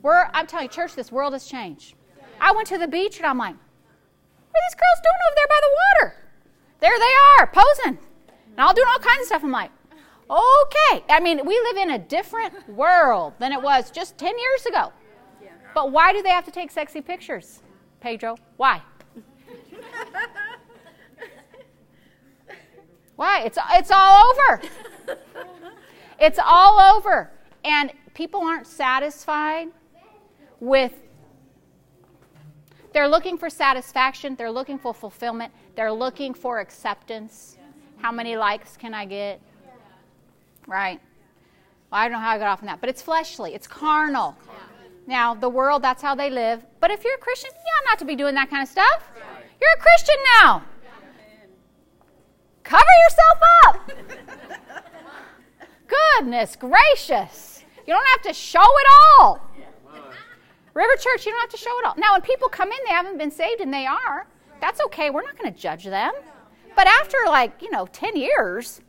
We're, I'm telling you, church, this world has changed. I went to the beach and I'm like, what are these girls doing over there by the water? There they are, posing. And all doing all kinds of stuff. I'm like, okay. I mean, we live in a different world than it was just 10 years ago. But why do they have to take sexy pictures, Pedro? Why? Why? It's, it's all over. It's all over. And people aren't satisfied with, they're looking for satisfaction, they're looking for fulfillment, they're looking for acceptance. How many likes can I get? Right? Well, I don't know how I got off on that, but it's fleshly, it's carnal. Now, the world, that's how they live. But if you're a Christian, you not to be doing that kind of stuff. You're a Christian now. Cover yourself up. Goodness gracious. You don't have to show it all. River Church, you don't have to show it all. Now, when people come in, they haven't been saved and they are. That's okay. We're not going to judge them. But after, like, you know, 10 years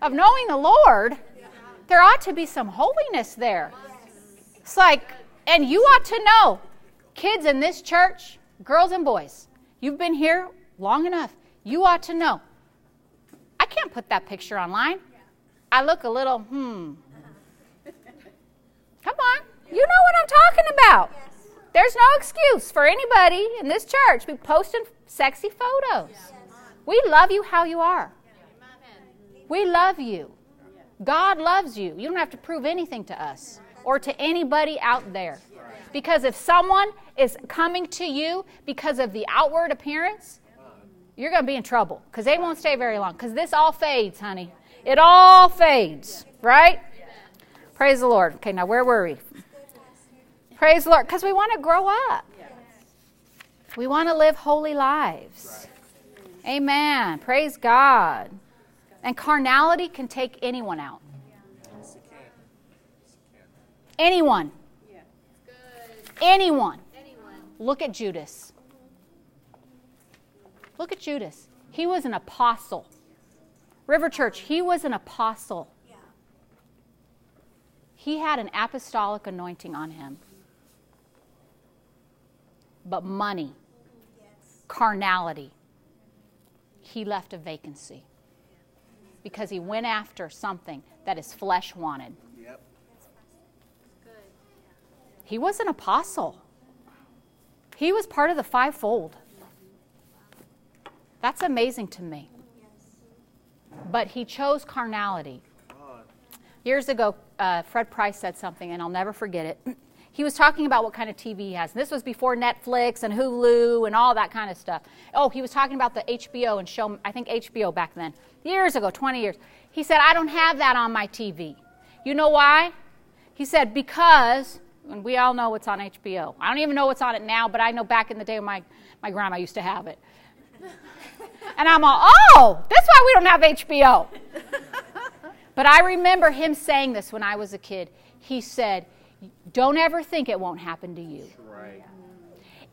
of knowing the Lord, there ought to be some holiness there. It's like, and you ought to know, kids in this church, girls and boys, You've been here long enough. You ought to know. I can't put that picture online. I look a little, hmm. Come on. You know what I'm talking about. There's no excuse for anybody in this church be posting sexy photos. We love you how you are. We love you. God loves you. You don't have to prove anything to us or to anybody out there. Because if someone is coming to you because of the outward appearance, you're going to be in trouble because they won't stay very long. Because this all fades, honey. It all fades, right? Praise the Lord. Okay, now where were we? Praise the Lord. Because we want to grow up. We want to live holy lives. Amen. Praise God. And carnality can take anyone out. Anyone. Anyone. Look at Judas. Look at Judas. He was an apostle. River Church, he was an apostle. He had an apostolic anointing on him. But money, carnality, he left a vacancy because he went after something that his flesh wanted. He was an apostle. He was part of the fivefold. That's amazing to me. But he chose carnality. Years ago, uh, Fred Price said something, and I'll never forget it. He was talking about what kind of TV he has. And this was before Netflix and Hulu and all that kind of stuff. Oh, he was talking about the HBO and show, I think HBO back then, years ago, 20 years. He said, I don't have that on my TV. You know why? He said, because, and we all know what's on HBO. I don't even know what's on it now, but I know back in the day my, my grandma used to have it. And I'm all, oh, that's why we don't have HBO. but I remember him saying this when I was a kid. He said, don't ever think it won't happen to you. Right.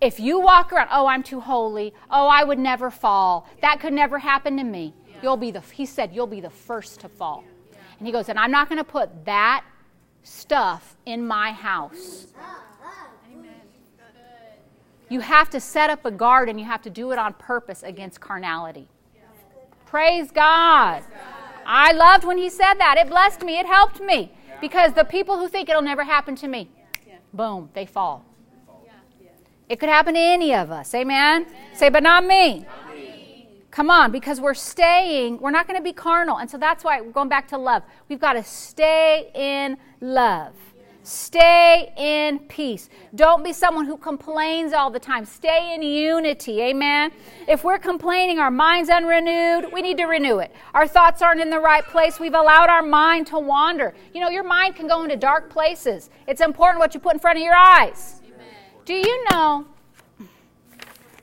If you walk around, oh, I'm too holy. Oh, I would never fall. That could never happen to me. Yeah. You'll be the, he said, you'll be the first to fall. Yeah. And he goes, and I'm not going to put that stuff in my house. You have to set up a guard and you have to do it on purpose against carnality. Praise God. I loved when he said that. It blessed me, it helped me. Because the people who think it'll never happen to me, boom, they fall. It could happen to any of us. Amen? Say, but not me. Come on, because we're staying, we're not going to be carnal. And so that's why, we're going back to love, we've got to stay in love. Stay in peace. Don't be someone who complains all the time. Stay in unity. Amen. If we're complaining, our mind's unrenewed, we need to renew it. Our thoughts aren't in the right place. We've allowed our mind to wander. You know, your mind can go into dark places. It's important what you put in front of your eyes. Amen. Do you know?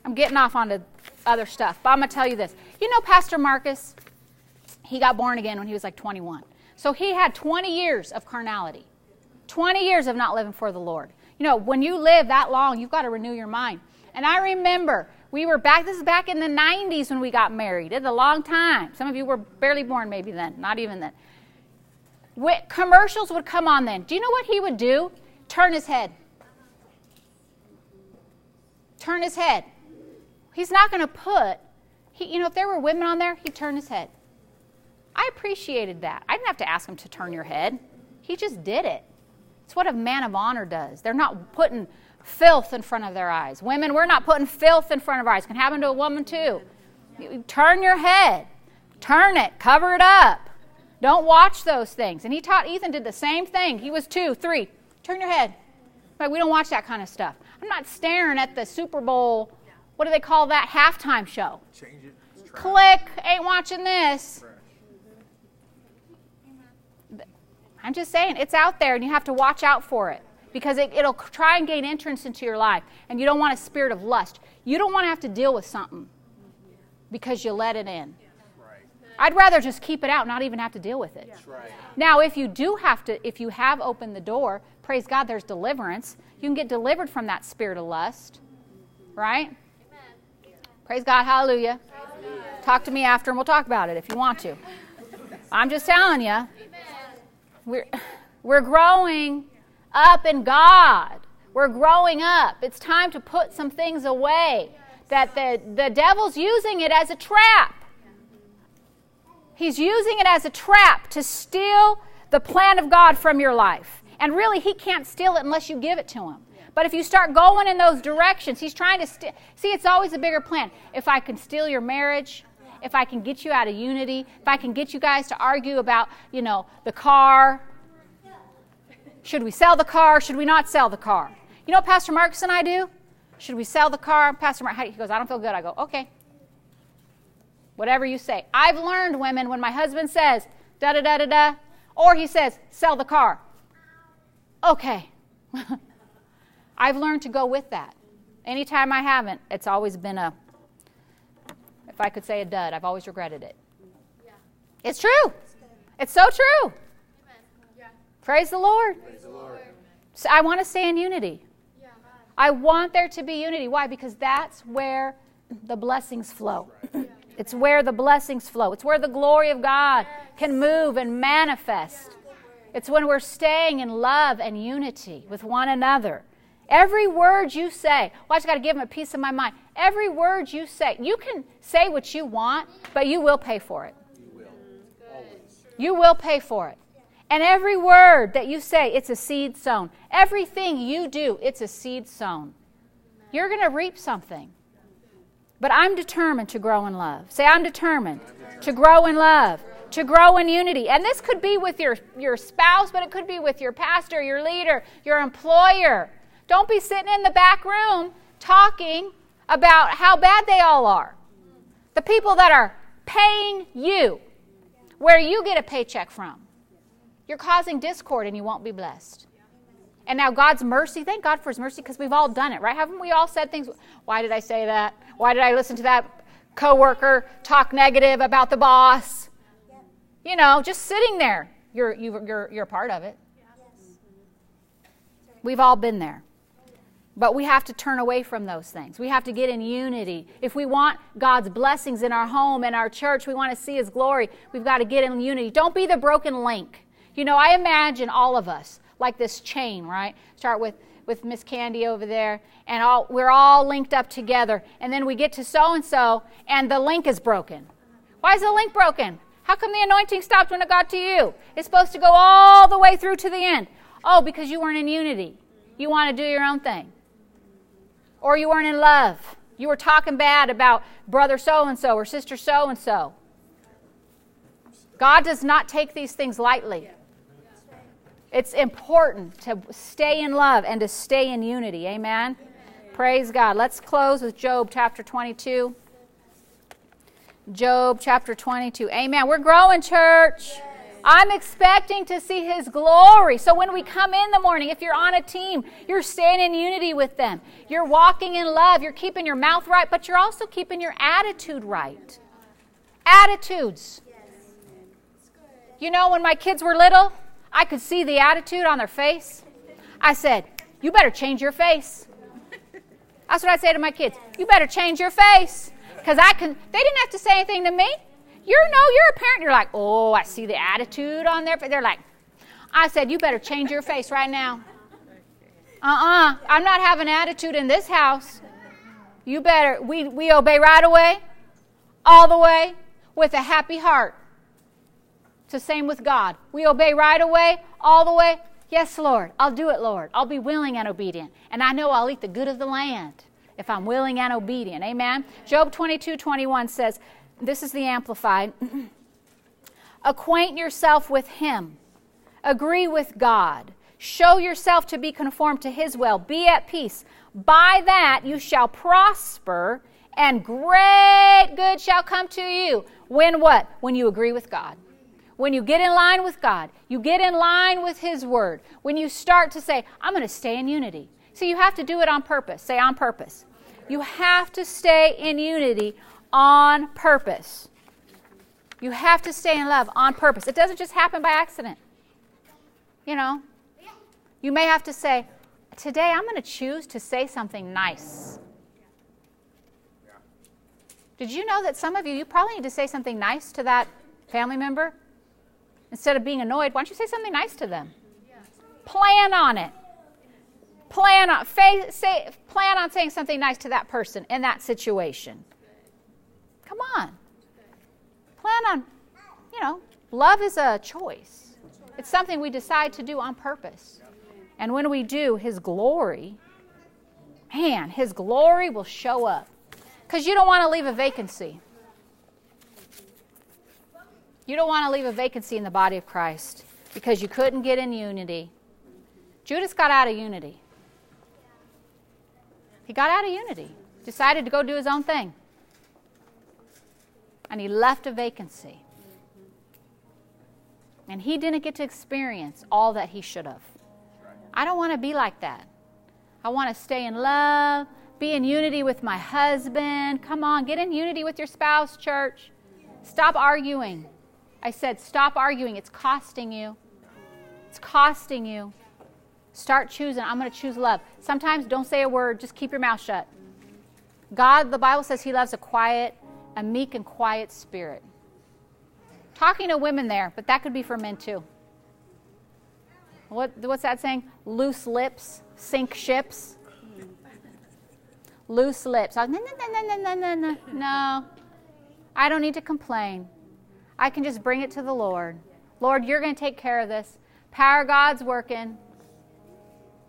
I'm getting off onto other stuff, but I'm going to tell you this. You know, Pastor Marcus, he got born again when he was like 21. So he had 20 years of carnality. 20 years of not living for the Lord. You know, when you live that long, you've got to renew your mind. And I remember we were back, this is back in the 90s when we got married. It's a long time. Some of you were barely born maybe then, not even then. When commercials would come on then. Do you know what he would do? Turn his head. Turn his head. He's not going to put, he, you know, if there were women on there, he'd turn his head. I appreciated that. I didn't have to ask him to turn your head, he just did it. It's what a man of honor does. They're not putting filth in front of their eyes. Women, we're not putting filth in front of our eyes. It can happen to a woman too. You turn your head, turn it, cover it up. Don't watch those things. And he taught Ethan did the same thing. He was two, three. Turn your head. Like we don't watch that kind of stuff. I'm not staring at the Super Bowl. What do they call that halftime show? Change it. Click. Ain't watching this. I'm just saying, it's out there and you have to watch out for it because it, will try and gain entrance into your life. And you don't want a spirit of lust. You don't want to have to deal with something because you let it in. I'd rather just keep it out, not even have to deal with it. Right. Now, if you do have to, if you have opened the door, praise God, there's deliverance. You can get delivered from that spirit of lust, right? Praise God, hallelujah. Talk to me after and we'll talk about it if you want to. I'm just telling you. We're, we're growing up in God. We're growing up. It's time to put some things away that the, the devil's using it as a trap. He's using it as a trap to steal the plan of God from your life. And really, he can't steal it unless you give it to him. But if you start going in those directions, he's trying to steal. See, it's always a bigger plan. If I can steal your marriage, if I can get you out of unity, if I can get you guys to argue about, you know, the car. Should we sell the car? Should we not sell the car? You know what Pastor Marcus and I do? Should we sell the car? Pastor Mark, he goes, I don't feel good. I go, okay. Whatever you say. I've learned, women, when my husband says, da da da da da, or he says, sell the car. Okay. I've learned to go with that. Anytime I haven't, it's always been a, if I could say a dud, I've always regretted it. Yeah. It's true. It's so true. Yeah. Praise the Lord. Praise the Lord. So I want to stay in unity. Yeah. I want there to be unity. Why? Because that's where the blessings flow. It's where the blessings flow. It's where the glory of God can move and manifest. It's when we're staying in love and unity with one another. Every word you say, well, I just got to give him a piece of my mind. Every word you say, you can say what you want, but you will pay for it. You will. Always. You will pay for it. And every word that you say, it's a seed sown. Everything you do, it's a seed sown. You're going to reap something. But I'm determined to grow in love. Say, I'm determined to grow in love, to grow in unity. And this could be with your, your spouse, but it could be with your pastor, your leader, your employer. Don't be sitting in the back room talking about how bad they all are. The people that are paying you, where you get a paycheck from. You're causing discord and you won't be blessed. And now God's mercy, thank God for His mercy because we've all done it, right? Haven't we all said things? Why did I say that? Why did I listen to that coworker talk negative about the boss? You know, just sitting there. You're, you're, you're part of it. We've all been there. But we have to turn away from those things. We have to get in unity. If we want God's blessings in our home and our church, we want to see His glory, we've got to get in unity. Don't be the broken link. You know, I imagine all of us like this chain, right? Start with with Miss Candy over there, and all, we're all linked up together. And then we get to so and so, and the link is broken. Why is the link broken? How come the anointing stopped when it got to you? It's supposed to go all the way through to the end. Oh, because you weren't in unity. You want to do your own thing. Or you weren't in love. You were talking bad about brother so and so or sister so and so. God does not take these things lightly. It's important to stay in love and to stay in unity. Amen? Amen. Praise God. Let's close with Job chapter 22. Job chapter 22. Amen. We're growing, church. I'm expecting to see His glory. So when we come in the morning, if you're on a team, you're staying in unity with them. You're walking in love. You're keeping your mouth right, but you're also keeping your attitude right. Attitudes. You know, when my kids were little, I could see the attitude on their face. I said, You better change your face. That's what I say to my kids. You better change your face. Because I can they didn't have to say anything to me. You know, you're a parent, you're like, oh, I see the attitude on there. They're like, I said, you better change your face right now. Uh-uh. I'm not having attitude in this house. You better we, we obey right away, all the way, with a happy heart. It's the same with God. We obey right away, all the way. Yes, Lord, I'll do it, Lord. I'll be willing and obedient. And I know I'll eat the good of the land if I'm willing and obedient. Amen. Job 22 21 says, This is the Amplified. Acquaint yourself with Him, agree with God, show yourself to be conformed to His will, be at peace. By that you shall prosper, and great good shall come to you. When what? When you agree with God. When you get in line with God, you get in line with His Word, when you start to say, I'm going to stay in unity. So you have to do it on purpose. Say on purpose. You have to stay in unity on purpose. You have to stay in love on purpose. It doesn't just happen by accident. You know, you may have to say, Today I'm going to choose to say something nice. Did you know that some of you, you probably need to say something nice to that family member? Instead of being annoyed, why don't you say something nice to them? Plan on it. Plan on say, plan on saying something nice to that person in that situation. Come on. Plan on, you know, love is a choice. It's something we decide to do on purpose. And when we do, His glory, man, His glory will show up. Because you don't want to leave a vacancy. You don't want to leave a vacancy in the body of Christ because you couldn't get in unity. Judas got out of unity. He got out of unity, decided to go do his own thing. And he left a vacancy. And he didn't get to experience all that he should have. I don't want to be like that. I want to stay in love, be in unity with my husband. Come on, get in unity with your spouse, church. Stop arguing. I said, stop arguing. It's costing you. It's costing you. Start choosing. I'm going to choose love. Sometimes don't say a word, just keep your mouth shut. God, the Bible says He loves a quiet, a meek and quiet spirit. Talking to women there, but that could be for men too. What, what's that saying? Loose lips sink ships. Loose lips. No, no, no, no, no, no, no. No. I don't need to complain. I can just bring it to the Lord. Lord, you're going to take care of this. Power God's working.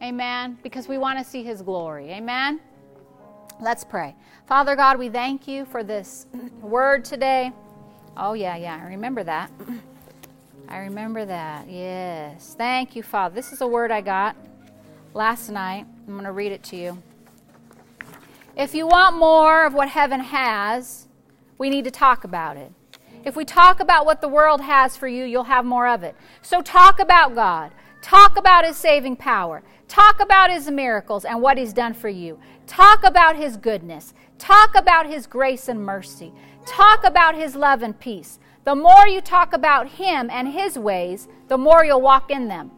Amen. Because we want to see His glory. Amen. Let's pray. Father God, we thank you for this word today. Oh, yeah, yeah. I remember that. I remember that. Yes. Thank you, Father. This is a word I got last night. I'm going to read it to you. If you want more of what heaven has, we need to talk about it. If we talk about what the world has for you, you'll have more of it. So talk about God. Talk about His saving power. Talk about His miracles and what He's done for you. Talk about His goodness. Talk about His grace and mercy. Talk about His love and peace. The more you talk about Him and His ways, the more you'll walk in them.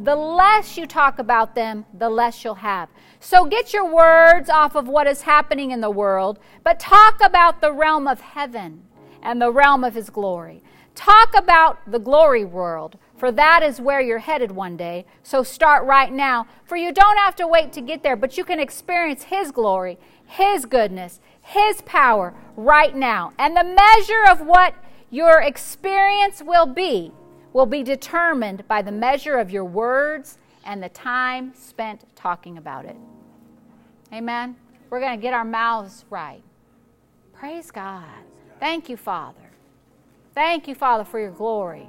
The less you talk about them, the less you'll have. So get your words off of what is happening in the world, but talk about the realm of heaven and the realm of His glory. Talk about the glory world, for that is where you're headed one day. So start right now, for you don't have to wait to get there, but you can experience His glory, His goodness, His power right now. And the measure of what your experience will be will be determined by the measure of your words and the time spent talking about it. Amen. We're going to get our mouths right. Praise God. Thank you, Father. Thank you, Father, for your glory.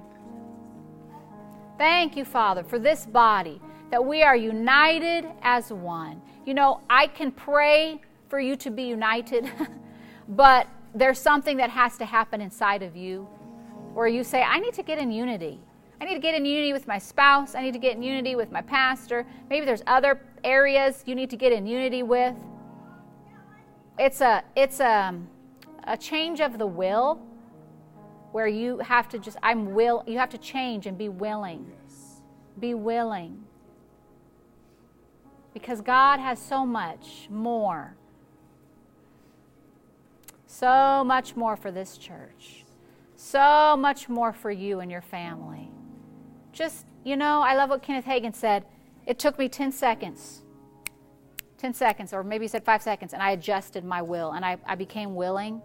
Thank you, Father, for this body, that we are united as one. You know, I can pray for you to be united, but there's something that has to happen inside of you where you say, I need to get in unity. I need to get in unity with my spouse. I need to get in unity with my pastor. Maybe there's other areas you need to get in unity with. It's a it's a a change of the will where you have to just I'm will you have to change and be willing. Be willing. Because God has so much more. So much more for this church. So much more for you and your family. Just, you know, I love what Kenneth Hagin said. It took me 10 seconds 10 seconds, or maybe he said five seconds, and I adjusted my will and I, I became willing.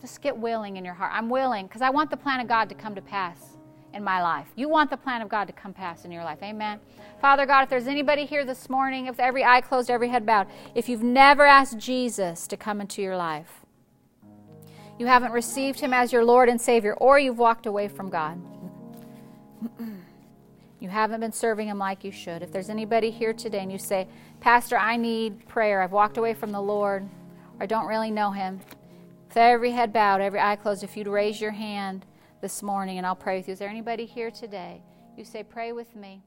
Just get willing in your heart. I'm willing because I want the plan of God to come to pass in my life. You want the plan of God to come pass in your life. Amen. Father God, if there's anybody here this morning, if every eye closed, every head bowed, if you've never asked Jesus to come into your life, you haven't received him as your Lord and Savior, or you've walked away from God. You haven't been serving Him like you should. If there's anybody here today and you say, Pastor, I need prayer, I've walked away from the Lord, or I don't really know Him, with every head bowed, every eye closed, if you'd raise your hand this morning and I'll pray with you. Is there anybody here today? You say, Pray with me.